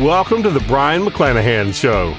Welcome to the Brion McClanahan Show.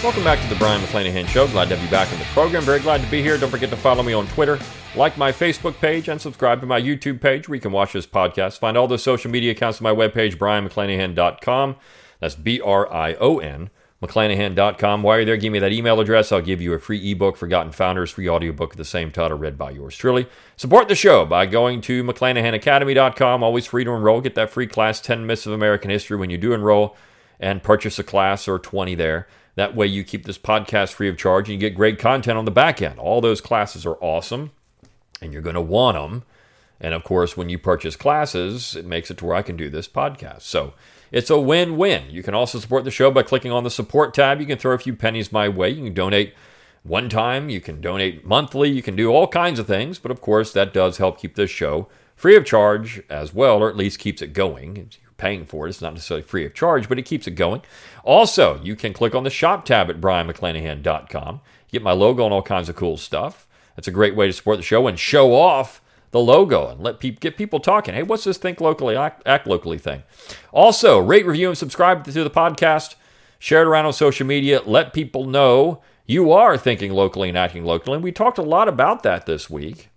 Welcome back to the Brion McClanahan Show. Glad to have you back in the program. Very glad to be here. Don't forget to follow me on Twitter, like my Facebook page, and subscribe to my YouTube page where you can watch this podcast. Find all the social media accounts on my webpage, brionmcclanahan.com. That's B R I O N McClanahan.com. While you're there, give me that email address. I'll give you a free ebook, Forgotten Founders, free audiobook of the same title, read by yours truly. Support the show by going to McClanahanacademy.com. Always free to enroll. Get that free class, 10 Myths of American History, when you do enroll and purchase a class or 20 there. That way you keep this podcast free of charge and you get great content on the back end. All those classes are awesome and you're going to want them. And of course, when you purchase classes, it makes it to where I can do this podcast. So, it's a win win. You can also support the show by clicking on the support tab. You can throw a few pennies my way. You can donate one time, you can donate monthly, you can do all kinds of things. But of course, that does help keep this show free of charge as well, or at least keeps it going. You're paying for it. It's not necessarily free of charge, but it keeps it going. Also, you can click on the shop tab at brionmcclanahan.com. Get my logo and all kinds of cool stuff. That's a great way to support the show and show off the logo and let people get people talking. Hey, what's this think locally, act, act locally thing? Also, rate, review, and subscribe to the podcast. Share it around on social media. Let people know you are thinking locally and acting locally. And we talked a lot about that this week.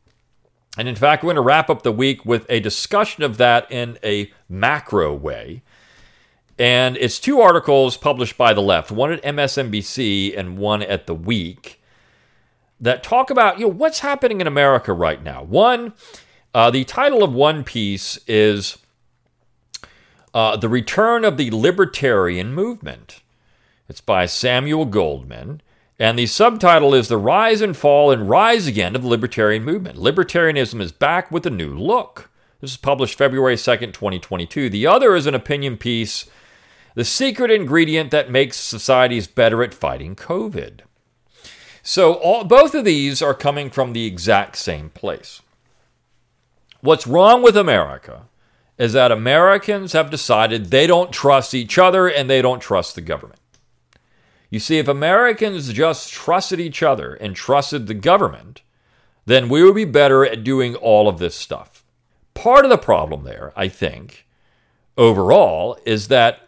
And in fact, we're going to wrap up the week with a discussion of that in a macro way. And it's two articles published by the left, one at MSNBC and one at The Week that talk about you know what's happening in America right now. One, uh, the title of one piece is uh, "The Return of the Libertarian Movement." It's by Samuel Goldman, and the subtitle is "The Rise and Fall and Rise Again of the Libertarian Movement." Libertarianism is back with a new look. This is published February 2nd, 2022. The other is an opinion piece, The Secret Ingredient That Makes Societies Better at Fighting COVID. So all, both of these are coming from the exact same place. What's wrong with America is that Americans have decided they don't trust each other and they don't trust the government. You see, if Americans just trusted each other and trusted the government, then we would be better at doing all of this stuff. Part of the problem there, I think, overall, is that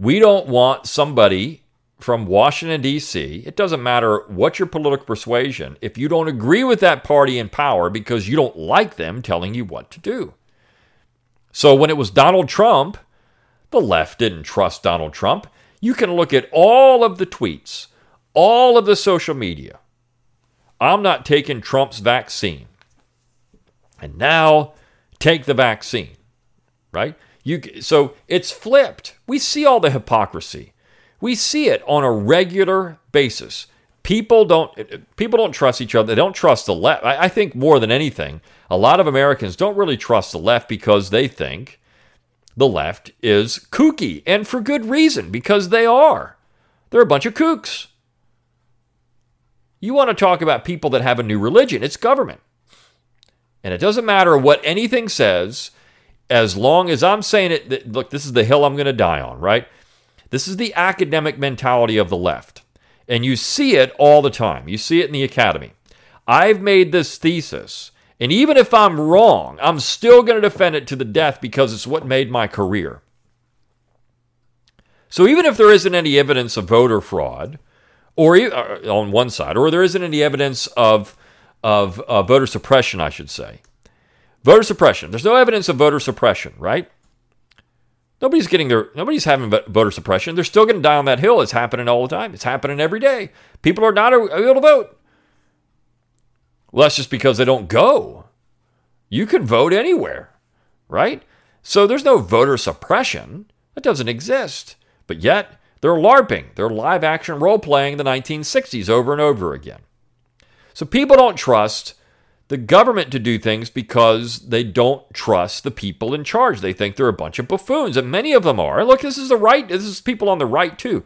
we don't want somebody from Washington, D.C., it doesn't matter what your political persuasion, if you don't agree with that party in power because you don't like them telling you what to do. So when it was Donald Trump, the left didn't trust Donald Trump. You can look at all of the tweets, all of the social media. I'm not taking Trump's vaccine. And now take the vaccine, right? You, so it's flipped. We see all the hypocrisy. We see it on a regular basis. People don't people don't trust each other. They don't trust the left. I, I think more than anything, a lot of Americans don't really trust the left because they think the left is kooky, and for good reason, because they are. They're a bunch of kooks. You want to talk about people that have a new religion, it's government. And it doesn't matter what anything says, as long as I'm saying it, look, this is the hill I'm going to die on, right? This is the academic mentality of the left. And you see it all the time. You see it in the academy. I've made this thesis, and even if I'm wrong, I'm still going to defend it to the death because it's what made my career. So even if there isn't any evidence of voter fraud, or uh, on one side, or there isn't any evidence of of uh, voter suppression, I should say, voter suppression. There's no evidence of voter suppression, right? Nobody's getting their nobody's having voter suppression. They're still going to die on that hill. It's happening all the time. It's happening every day. People are not able to vote. Well, that's just because they don't go. You can vote anywhere, right? So there's no voter suppression. That doesn't exist. But yet, they're LARPing. They're live action role playing the 1960s over and over again. So people don't trust the government to do things because they don't trust the people in charge. They think they're a bunch of buffoons, and many of them are. Look, this is the right, this is people on the right too.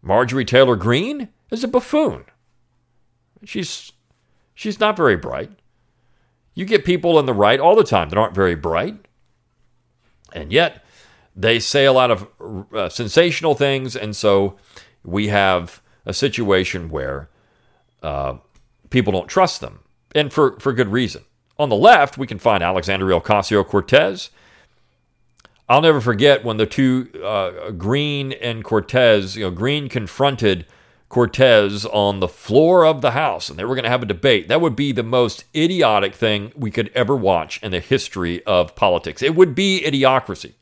Marjorie Taylor Greene is a buffoon. She's she's not very bright. You get people on the right all the time that aren't very bright. And yet they say a lot of uh, sensational things and so we have a situation where uh, people don't trust them, and for, for good reason. On the left, we can find Alexandria Ocasio Cortez. I'll never forget when the two, uh, Greene and Cortez, you know, Greene confronted Cortez on the floor of the House, and they were going to have a debate. That would be the most idiotic thing we could ever watch in the history of politics. It would be idiocracy.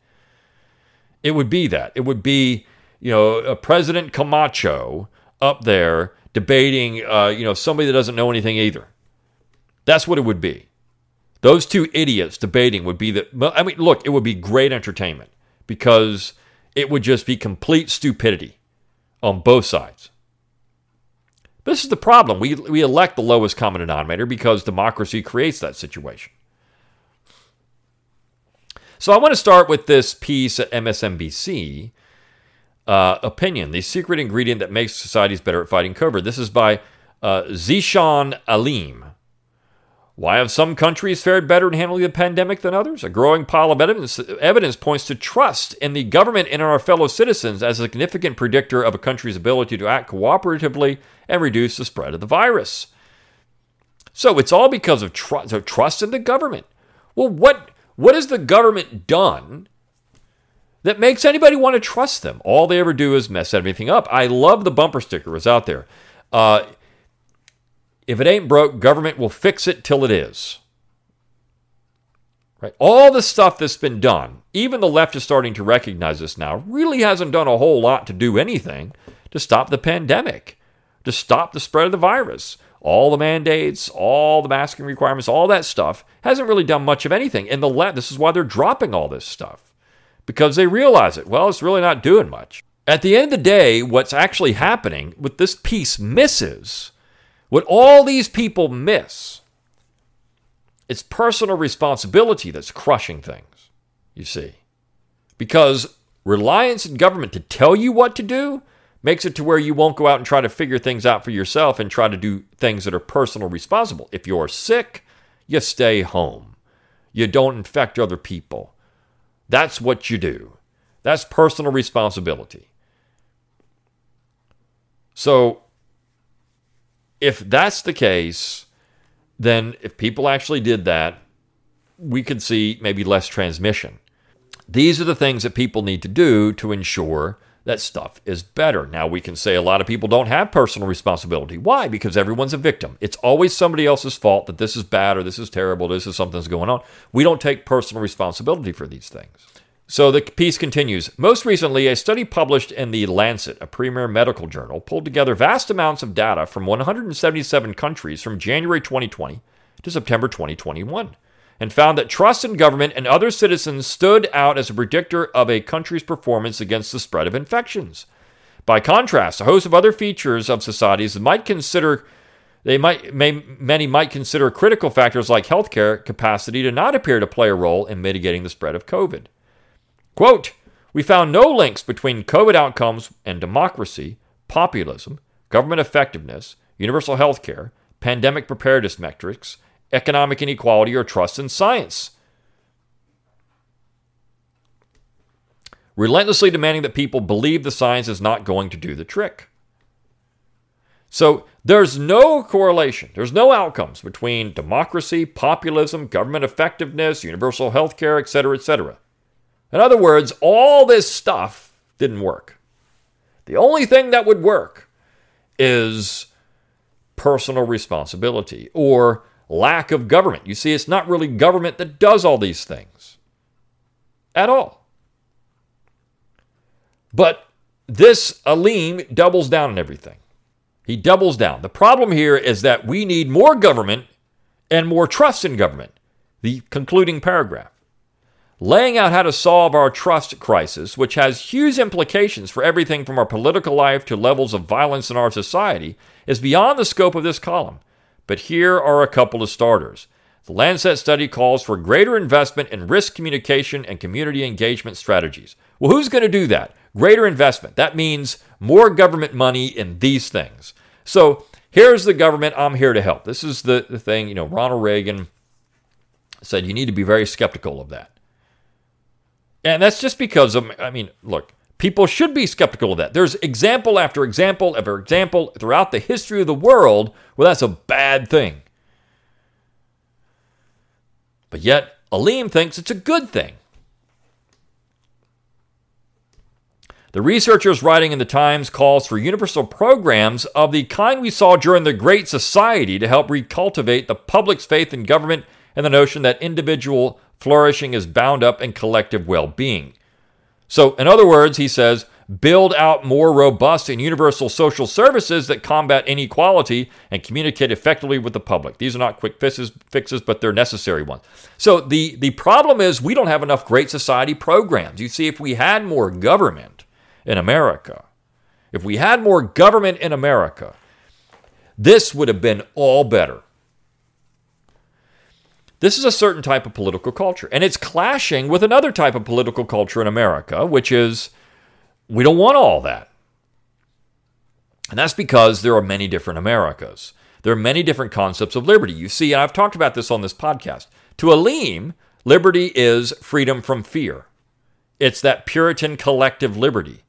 It would be that. It would be, you know, a President Camacho up there debating, uh, you know, somebody that doesn't know anything either. That's what it would be. Those two idiots debating would be the. I mean, look, it would be great entertainment because it would just be complete stupidity on both sides. This is the problem. We, we elect the lowest common denominator because democracy creates that situation. So I want to start with this piece at MSNBC uh, opinion, the secret ingredient that makes societies better at fighting COVID. This is by uh, Zeeshan Aleem. Why have some countries fared better in handling the pandemic than others? A growing pile of evidence, evidence points to trust in the government and in our fellow citizens as a significant predictor of a country's ability to act cooperatively and reduce the spread of the virus. So it's all because of tr- so trust in the government. Well, what what has the government done that makes anybody want to trust them. All they ever do is mess everything up. I love the bumper sticker was out there. Uh, if it ain't broke, government will fix it till it is. Right? All the stuff that's been done, even the left is starting to recognize this now, really hasn't done a whole lot to do anything to stop the pandemic, to stop the spread of the virus. All the mandates, all the masking requirements, all that stuff hasn't really done much of anything. And the left, this is why they're dropping all this stuff because they realize it. Well, it's really not doing much. At the end of the day, what's actually happening, what this piece misses, what all these people miss, it's personal responsibility that's crushing things, you see. Because reliance in government to tell you what to do makes it to where you won't go out and try to figure things out for yourself and try to do things that are personal responsible. If you're sick, you stay home. You don't infect other people. That's what you do. That's personal responsibility. So, if that's the case, then if people actually did that, we could see maybe less transmission. These are the things that people need to do to ensure that stuff is better. Now, we can say a lot of people don't have personal responsibility. Why? Because everyone's a victim. It's always somebody else's fault that this is bad or this is terrible, this is something's going on. We don't take personal responsibility for these things. So the piece continues. Most recently, a study published in The Lancet, a premier medical journal, pulled together vast amounts of data from 177 countries from January 2020 to September 2021 and found that trust in government and other citizens stood out as a predictor of a country's performance against the spread of infections. By contrast, a host of other features of societies might consider they might may, many might consider critical factors like healthcare capacity to not appear to play a role in mitigating the spread of COVID. Quote, we found no links between COVID outcomes and democracy, populism, government effectiveness, universal health care, pandemic preparedness metrics, economic inequality, or trust in science. Relentlessly demanding that people believe the science is not going to do the trick. So there's no correlation, there's no outcomes between democracy, populism, government effectiveness, universal health care, etc., etc. In other words, all this stuff didn't work. The only thing that would work is personal responsibility or lack of government. You see, it's not really government that does all these things at all. But this Aleem doubles down on everything. He doubles down. The problem here is that we need more government and more trust in government. The concluding paragraph. Laying out how to solve our trust crisis, which has huge implications for everything from our political life to levels of violence in our society, is beyond the scope of this column. But here are a couple of starters. The Lancet study calls for greater investment in risk communication and community engagement strategies. Well, who's going to do that? Greater investment. That means more government money in these things. So here's the government. I'm here to help. This is the, the thing, you know, Ronald Reagan said you need to be very skeptical of that. And that's just because of, I mean, look, people should be skeptical of that. There's example after example after example throughout the history of the world where that's a bad thing. But yet, Aleem thinks it's a good thing. The researchers writing in the Times calls for universal programs of the kind we saw during the Great Society to help recultivate the public's faith in government and the notion that individual flourishing is bound up in collective well being. So, in other words, he says, build out more robust and universal social services that combat inequality and communicate effectively with the public. These are not quick fixes, fixes, but they're necessary ones. So the, the problem is we don't have enough great society programs. You see, if we had more government in America, if we had more government in America, this would have been all better. This is a certain type of political culture, and it's clashing with another type of political culture in America, which is we don't want all that. And that's because there are many different Americas. There are many different concepts of liberty. You see, and I've talked about this on this podcast. To Aleem, liberty is freedom from fear. It's that Puritan collective liberty.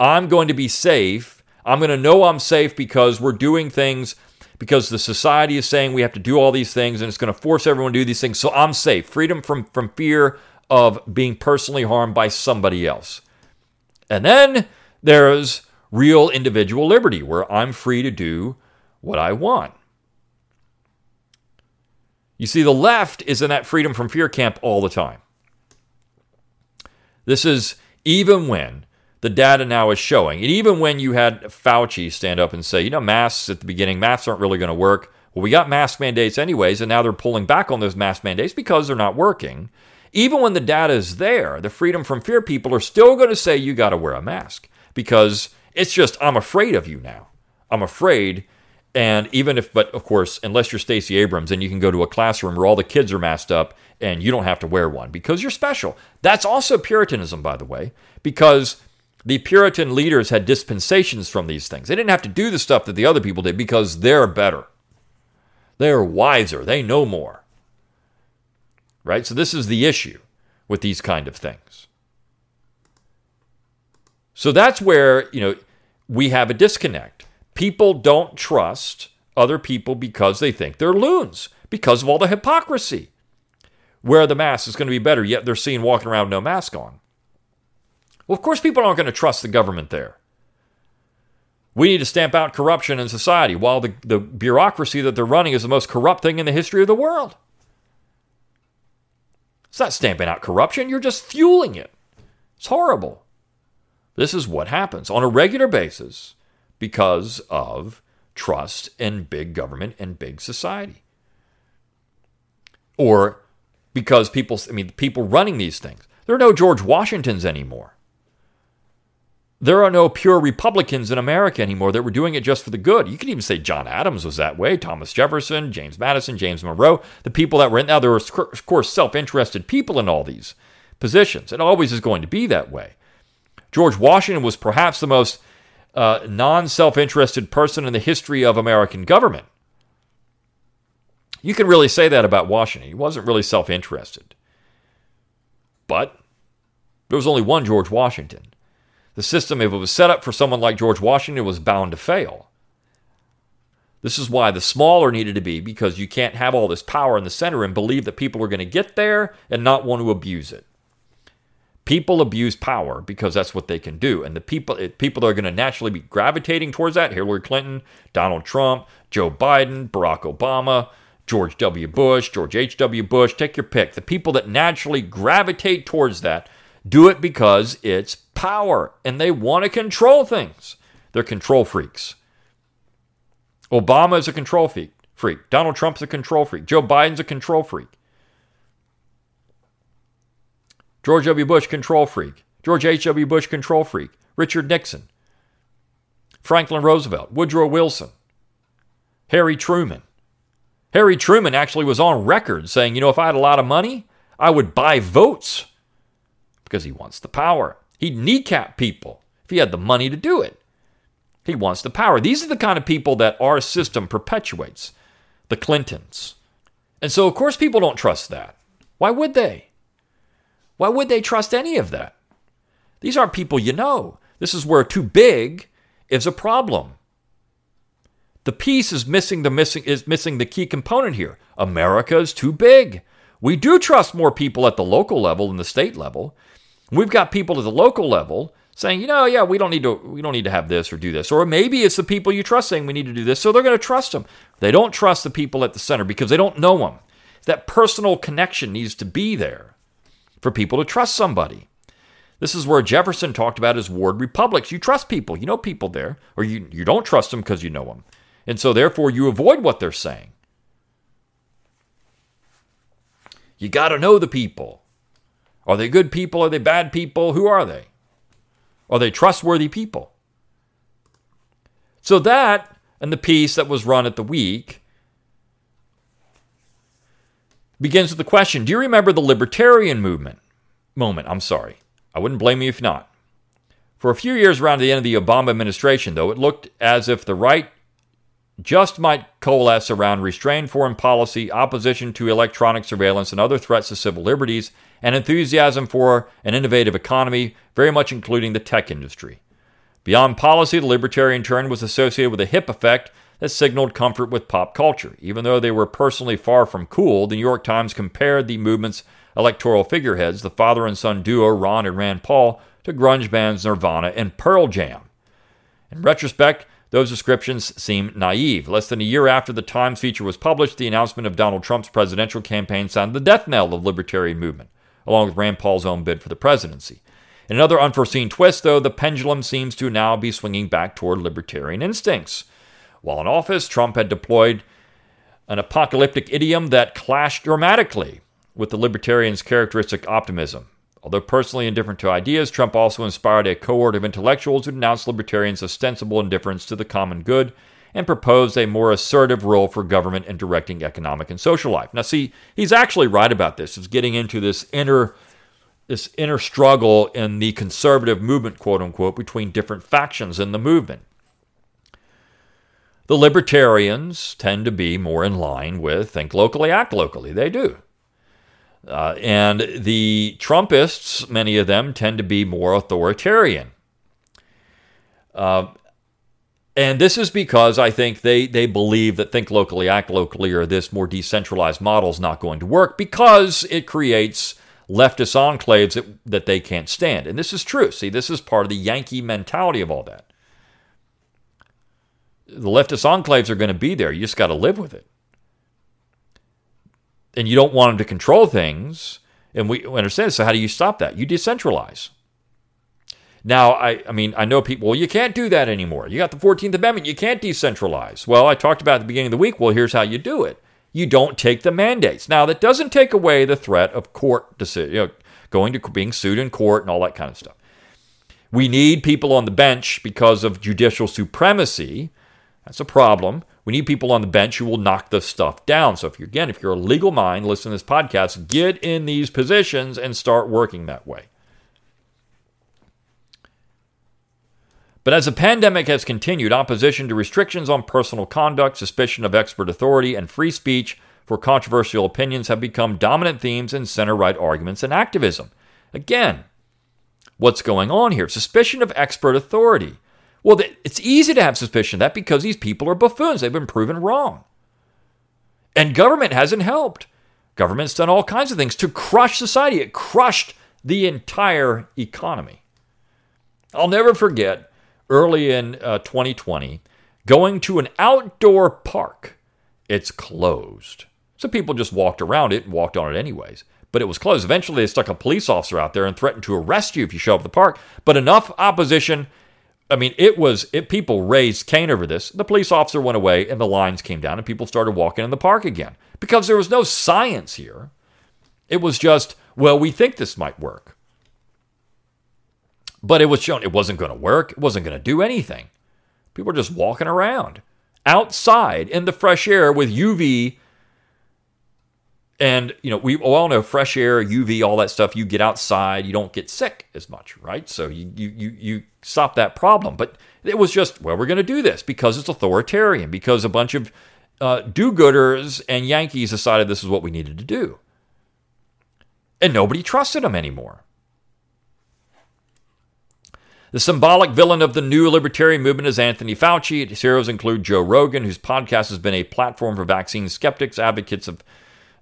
I'm going to be safe. I'm going to know I'm safe because we're doing things because the society is saying we have to do all these things and it's going to force everyone to do these things. So I'm safe. Freedom from, from fear of being personally harmed by somebody else. And then there's real individual liberty where I'm free to do what I want. You see, the left is in that freedom from fear camp all the time. This is even when the data now is showing. And even when you had Fauci stand up and say, you know, masks at the beginning, masks aren't really going to work. Well, we got mask mandates anyways, and now they're pulling back on those mask mandates because they're not working. Even when the data is there, the freedom from fear people are still going to say you got to wear a mask because it's just, I'm afraid of you now. I'm afraid. And even if, but of course, unless you're Stacey Abrams and you can go to a classroom where all the kids are masked up and you don't have to wear one because you're special. That's also Puritanism, by the way, because the Puritan leaders had dispensations from these things. They didn't have to do the stuff that the other people did because they're better. They're wiser. They know more. Right? So this is the issue with these kind of things. So that's where, you know, we have a disconnect. People don't trust other people because they think they're loons, because of all the hypocrisy. Where the mask is going to be better, yet they're seen walking around no mask on. Well, of course, people aren't going to trust the government there. We need to stamp out corruption in society while the, the bureaucracy that they're running is the most corrupt thing in the history of the world. It's not stamping out corruption, you're just fueling it. It's horrible. This is what happens on a regular basis because of trust in big government and big society. Or because people, I mean, people running these things. There are no George Washingtons anymore. There are no pure Republicans in America anymore that were doing it just for the good. You could even say John Adams was that way, Thomas Jefferson, James Madison, James Monroe, the people that were in. Now, there were, of course, self interested people in all these positions. It always is going to be that way. George Washington was perhaps the most uh, non self interested person in the history of American government. You can really say that about Washington. He wasn't really self interested. But there was only one George Washington. The system, if it was set up for someone like George Washington, was bound to fail. This is why the smaller needed to be, because you can't have all this power in the center and believe that people are going to get there and not want to abuse it. People abuse power because that's what they can do. And the people people that are going to naturally be gravitating towards that Hillary Clinton, Donald Trump, Joe Biden, Barack Obama, George W. Bush, George H.W. Bush, take your pick. The people that naturally gravitate towards that do it because it's power and they want to control things. They're control freaks. Obama is a control freak. Freak. Donald Trump's a control freak. Joe Biden's a control freak. George W. Bush, control freak. George H.W. Bush, control freak. Richard Nixon. Franklin Roosevelt. Woodrow Wilson. Harry Truman. Harry Truman actually was on record saying, you know, if I had a lot of money, I would buy votes because he wants the power. He'd kneecap people if he had the money to do it. He wants the power. These are the kind of people that our system perpetuates the Clintons. And so, of course, people don't trust that. Why would they? Why would they trust any of that? These aren't people you know. This is where too big is a problem. The piece is missing the missing is missing the key component here. America is too big. We do trust more people at the local level than the state level. We've got people at the local level saying, you know, yeah, we don't need to we don't need to have this or do this. Or maybe it's the people you trust saying we need to do this, so they're going to trust them. They don't trust the people at the center because they don't know them. That personal connection needs to be there for people to trust somebody. This is where Jefferson talked about his ward republics. You trust people, you know people there, or you, you don't trust them because you know them. And so therefore you avoid what they're saying. You got to know the people. Are they good people? Are they bad people? Who are they? Are they trustworthy people? So that and the piece that was run at the week begins with the question Do you remember the libertarian movement? Moment, I'm sorry. I wouldn't blame you if not. For a few years around the end of the Obama administration, though, it looked as if the right just might coalesce around restrained foreign policy, opposition to electronic surveillance and other threats to civil liberties, and enthusiasm for an innovative economy, very much including the tech industry. Beyond policy, the libertarian turn was associated with a hip effect that signaled comfort with pop culture. Even though they were personally far from cool, the New York Times compared the movement's electoral figureheads, the father and son duo Ron and Rand Paul, to grunge bands Nirvana and Pearl Jam. In retrospect, those descriptions seem naive. Less than a year after the Times feature was published, the announcement of Donald Trump's presidential campaign sounded the death knell of libertarian movement, along with Rand Paul's own bid for the presidency. In another unforeseen twist, though, the pendulum seems to now be swinging back toward libertarian instincts. While in office, Trump had deployed an apocalyptic idiom that clashed dramatically with the libertarians' characteristic optimism. Although personally indifferent to ideas, Trump also inspired a cohort of intellectuals who denounced libertarians' ostensible indifference to the common good and proposed a more assertive role for government in directing economic and social life. Now, see, he's actually right about this. It's getting into this inner this inner struggle in the conservative movement, quote unquote, between different factions in the movement. The libertarians tend to be more in line with think locally, act locally. They do. Uh, and the Trumpists, many of them, tend to be more authoritarian. Uh, and this is because I think they, they believe that think locally, act locally, or this more decentralized model is not going to work because it creates leftist enclaves that, that they can't stand. And this is true. See, this is part of the Yankee mentality of all that the leftist enclaves are going to be there. You just got to live with it. And you don't want them to control things. And we understand. So how do you stop that? You decentralize. Now, I, I mean, I know people, well, you can't do that anymore. You got the 14th Amendment. You can't decentralize. Well, I talked about at the beginning of the week. Well, here's how you do it. You don't take the mandates. Now, that doesn't take away the threat of court decision, you know, going to being sued in court and all that kind of stuff. We need people on the bench because of judicial supremacy that's a problem. We need people on the bench who will knock this stuff down. So if you're again, if you're a legal mind, listen to this podcast, get in these positions and start working that way. But as the pandemic has continued, opposition to restrictions on personal conduct, suspicion of expert authority, and free speech for controversial opinions have become dominant themes in center right arguments and activism. Again, what's going on here? Suspicion of expert authority. Well, it's easy to have suspicion that because these people are buffoons. They've been proven wrong. And government hasn't helped. Government's done all kinds of things to crush society. It crushed the entire economy. I'll never forget early in uh, 2020 going to an outdoor park. It's closed. So people just walked around it and walked on it anyways. But it was closed. Eventually, they stuck a police officer out there and threatened to arrest you if you show up at the park. But enough opposition I mean, it was it. People raised Cain over this. The police officer went away, and the lines came down, and people started walking in the park again because there was no science here. It was just, well, we think this might work, but it was shown it wasn't going to work. It wasn't going to do anything. People were just walking around outside in the fresh air with UV And, you know, we all know fresh air, UV, all that stuff, you get outside, you don't get sick as much, right? So you, you, you, you stop that problem. But it was just, well, we're going to do this because it's authoritarian, because a bunch of uh, do gooders and Yankees decided this is what we needed to do. And nobody trusted them anymore. The symbolic villain of the new libertarian movement is Anthony Fauci. His heroes include Joe Rogan, whose podcast has been a platform for vaccine skeptics, advocates of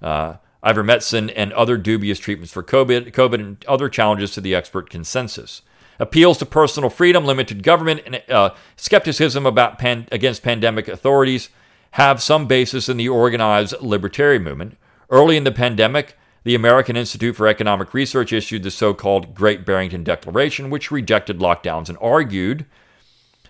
ivermectin, and other dubious treatments for COVID, COVID and other challenges to the expert consensus. Appeals to personal freedom, limited government, and uh, skepticism about pan- against pandemic authorities have some basis in the organized libertarian movement. Early in the pandemic, the American Institute for Economic Research issued the so called Great Barrington Declaration, which rejected lockdowns and argued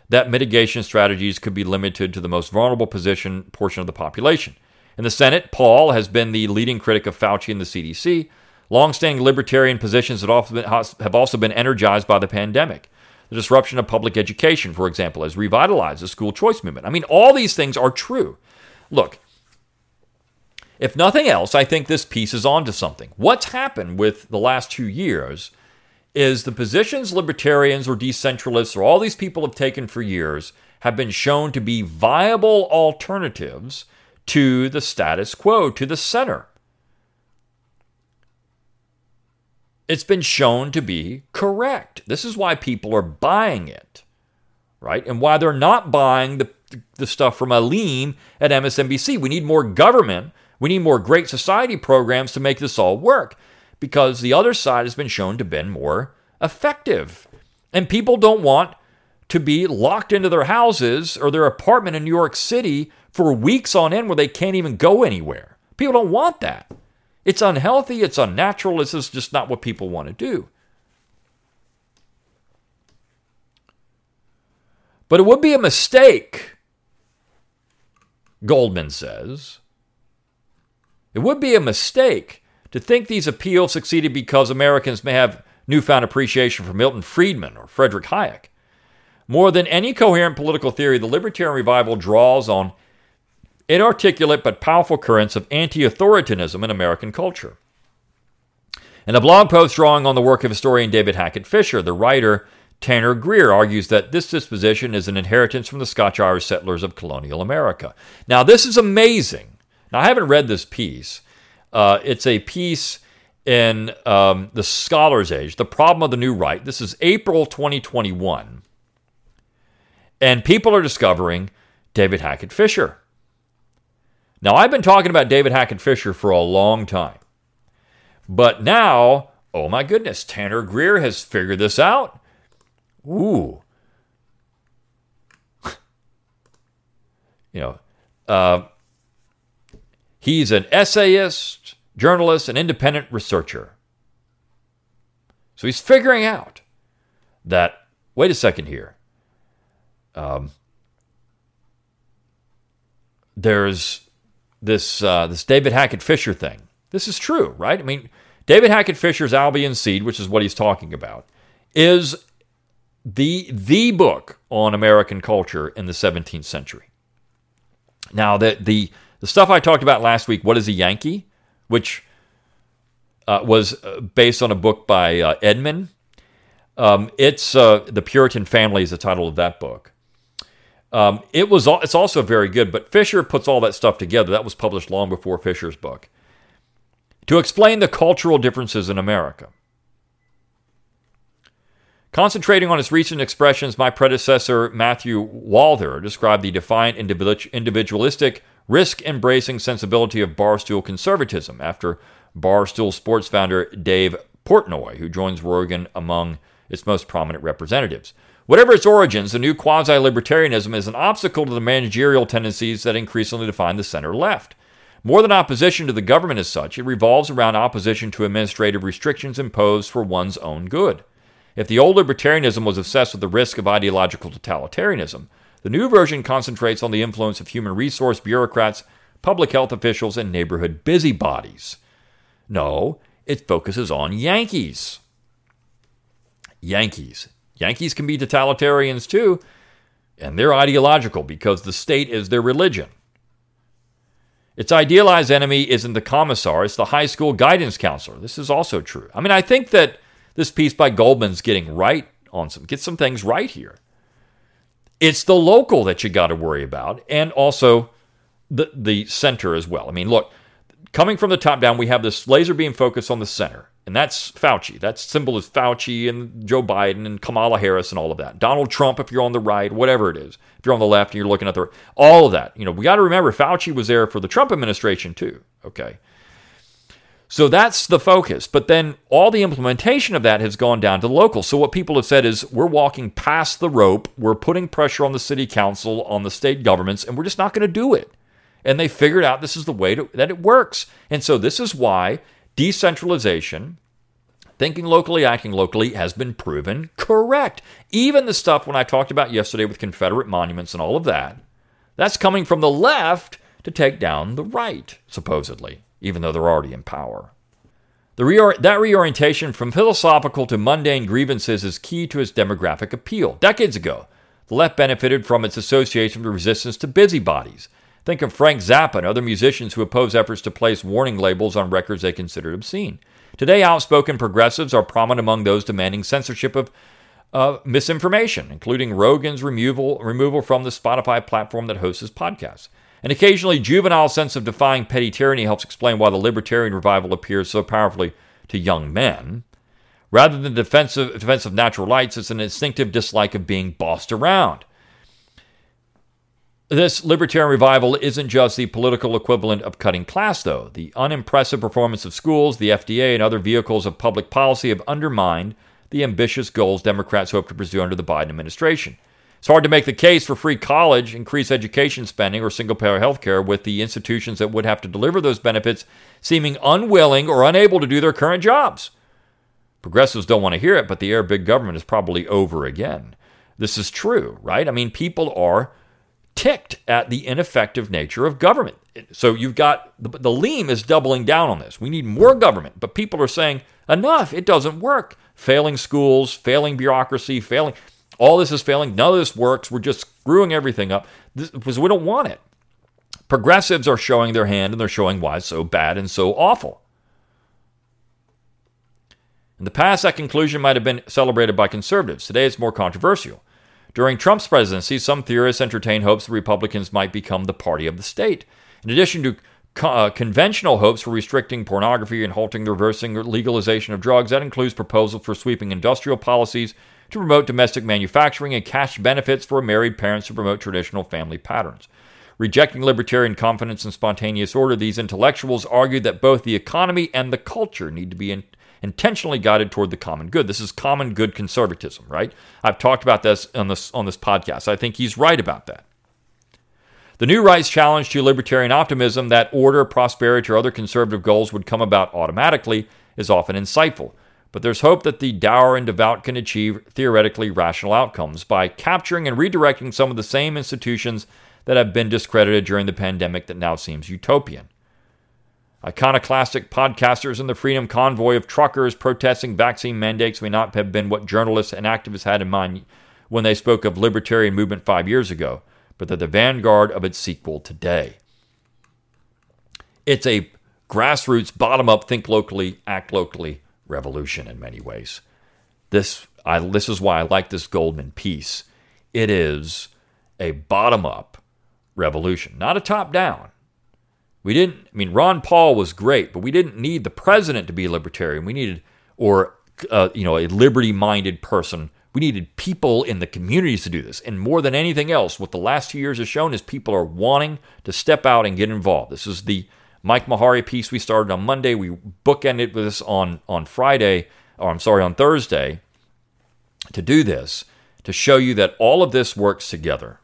that mitigation strategies could be limited to the most vulnerable position portion of the population. In the Senate, Paul has been the leading critic of Fauci and the CDC. Longstanding libertarian positions have also been energized by the pandemic. The disruption of public education, for example, has revitalized the school choice movement. I mean, all these things are true. Look, if nothing else, I think this piece is onto something. What's happened with the last two years is the positions libertarians or decentralists or all these people have taken for years have been shown to be viable alternatives to the status quo, to the center. It's been shown to be correct. This is why people are buying it, right? And why they're not buying the, the stuff from Aleem at MSNBC. We need more government we need more great society programs to make this all work because the other side has been shown to be more effective. And people don't want to be locked into their houses or their apartment in New York City for weeks on end where they can't even go anywhere. People don't want that. It's unhealthy, it's unnatural, this is just not what people want to do. But it would be a mistake, Goldman says, it would be a mistake to think these appeals succeeded because Americans may have newfound appreciation for Milton Friedman or Frederick Hayek. More than any coherent political theory, the libertarian revival draws on inarticulate but powerful currents of anti authoritarianism in American culture. In a blog post drawing on the work of historian David Hackett Fischer, the writer Tanner Greer argues that this disposition is an inheritance from the Scotch Irish settlers of colonial America. Now, this is amazing now, I haven't read this piece. Uh, it's a piece in um, the Scholar's Stage, The Problem of the New Right. This is April 2021. And people are discovering David Hackett Fischer. Now, I've been talking about David Hackett Fischer for a long time. But now, oh my goodness, Tanner Greer has figured this out. Ooh. you know, uh, He's an essayist, journalist, and independent researcher. So he's figuring out that, wait a second here. Um, there's this uh, this David Hackett Fischer thing. This is true, right? I mean, David Hackett Fischer's Albion Seed, which is what he's talking about, is the the book on American culture in the 17th century. Now, the the the stuff I talked about last week, What is a Yankee, which uh, was uh, based on a book by uh, Edmund. Um, it's uh, The Puritan Family is the title of that book. Um, it was it's also very good, but Fischer puts all that stuff together. That was published long before Fischer's book. To explain the cultural differences in America. Concentrating on his recent expressions, my predecessor Matthew Walther described the defiant individualistic risk embracing sensibility of barstool conservatism after Barstool Sports founder Dave Portnoy, who joins Rogan among its most prominent representatives. Whatever its origins, the new quasi libertarianism is an obstacle to the managerial tendencies that increasingly define the center left. More than opposition to the government as such, it revolves around opposition to administrative restrictions imposed for one's own good. If the old libertarianism was obsessed with the risk of ideological totalitarianism, the new version concentrates on the influence of human resource bureaucrats, public health officials, and neighborhood busybodies. No, it focuses on Yankees. Yankees. Yankees can be totalitarians too, and they're ideological because the state is their religion. Its idealized enemy isn't the commissar, it's the high school guidance counselor. This is also true. I mean, I think that this piece by Goldman's getting right on some, get some things right here. It's the local that you got to worry about, and also the the center as well. I mean, look, coming from the top down, we have this laser beam focus on the center, and that's Fauci. That symbol is Fauci and Joe Biden and Kamala Harris and all of that. Donald Trump, if you're on the right, whatever it is. If you're on the left and you're looking at the all of that. You know, we got to remember Fauci was there for the Trump administration too. Okay. So that's the focus. But then all the implementation of that has gone down to local. So what people have said is we're walking past the rope, we're putting pressure on the city council, on the state governments, and we're just not going to do it. And they figured out this is the way to, that it works. And so this is why decentralization, thinking locally, acting locally, has been proven correct. Even the stuff when I talked about yesterday with Confederate monuments and all of that, that's coming from the left to take down the right, supposedly even though they're already in power. Reor- that reorientation from philosophical to mundane grievances is key to its demographic appeal. Decades ago, the left benefited from its association with resistance to busybodies. Think of Frank Zappa and other musicians who oppose efforts to place warning labels on records they considered obscene. Today, outspoken progressives are prominent among those demanding censorship of uh, misinformation, including Rogan's removal, removal from the Spotify platform that hosts his podcast. An occasionally juvenile sense of defying petty tyranny helps explain why the libertarian revival appears so powerfully to young men. Rather than defensive, defense of natural rights, it's an instinctive dislike of being bossed around. This libertarian revival isn't just the political equivalent of cutting class, though. The unimpressive performance of schools, the FDA, and other vehicles of public policy have undermined the ambitious goals Democrats hope to pursue under the Biden administration. It's hard to make the case for free college, increased education spending, or single payer health care with the institutions that would have to deliver those benefits seeming unwilling or unable to do their current jobs. Progressives don't want to hear it, but the air big government is probably over again. This is true, right? I mean, people are ticked at the ineffective nature of government. So you've got the, the Aleem is doubling down on this. We need more government, but people are saying, enough, it doesn't work. Failing schools, failing bureaucracy, failing. All this is failing. None of this works. We're just screwing everything up because we don't want it. Progressives are showing their hand and they're showing why it's so bad and so awful. In the past, that conclusion might have been celebrated by conservatives. Today, it's more controversial. During Trump's presidency, some theorists entertained hopes the Republicans might become the party of the state. In addition to uh, conventional hopes for restricting pornography and halting the reversing legalization of drugs, that includes proposals for sweeping industrial policies to promote domestic manufacturing and cash benefits for married parents to promote traditional family patterns. Rejecting libertarian confidence and spontaneous order, these intellectuals argued that both the economy and the culture need to be in, intentionally guided toward the common good. This is common good conservatism, right? I've talked about this on this on this podcast. I think he's right about that. The new right's challenge to libertarian optimism that order, prosperity, or other conservative goals would come about automatically is often insightful. But there's hope that the dour and devout can achieve theoretically rational outcomes by capturing and redirecting some of the same institutions that have been discredited during the pandemic that now seems utopian. Iconoclastic podcasters and the freedom convoy of truckers protesting vaccine mandates may not have been what journalists and activists had in mind when they spoke of libertarian movement five years ago, but they're the vanguard of its sequel today. It's a grassroots, bottom up, think locally, act locally revolution in many ways. This, I, this is why I like this Goldman piece. It is a bottom up revolution, not a top down. We didn't, I mean, Ron Paul was great, but we didn't need the president to be a libertarian. We needed, or, uh, you know, a liberty minded person. We needed people in the communities to do this. And more than anything else, what the last two years has shown is people are wanting to step out and get involved. This is the Mike Maharrey piece we started on Monday. We bookended with this on, on Friday, or I'm sorry, on Thursday, to do this, to show you that all of this works together.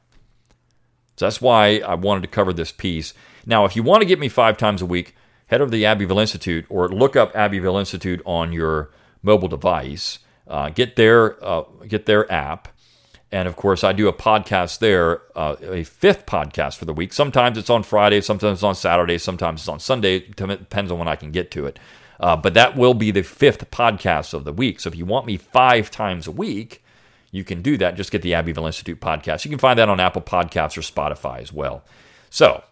So that's why I wanted to cover this piece. Now, if you want to get me five times a week, head over to the Abbeville Institute or look up Abbeville Institute on your mobile device. Uh, get their uh, get their app and of course, I do a podcast there, uh, a fifth podcast for the week. Sometimes it's on Friday, sometimes it's on Saturday, sometimes it's on Sunday. It depends on when I can get to it. Uh, but that will be the fifth podcast of the week. So if you want me five times a week, you can do that. Just get the Abbeville Institute podcast. You can find that on Apple Podcasts or Spotify as well. So,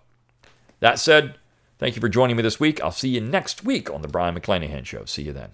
that said, Thank you for joining me this week. I'll see you next week on The Brion McClanahan Show. See you then.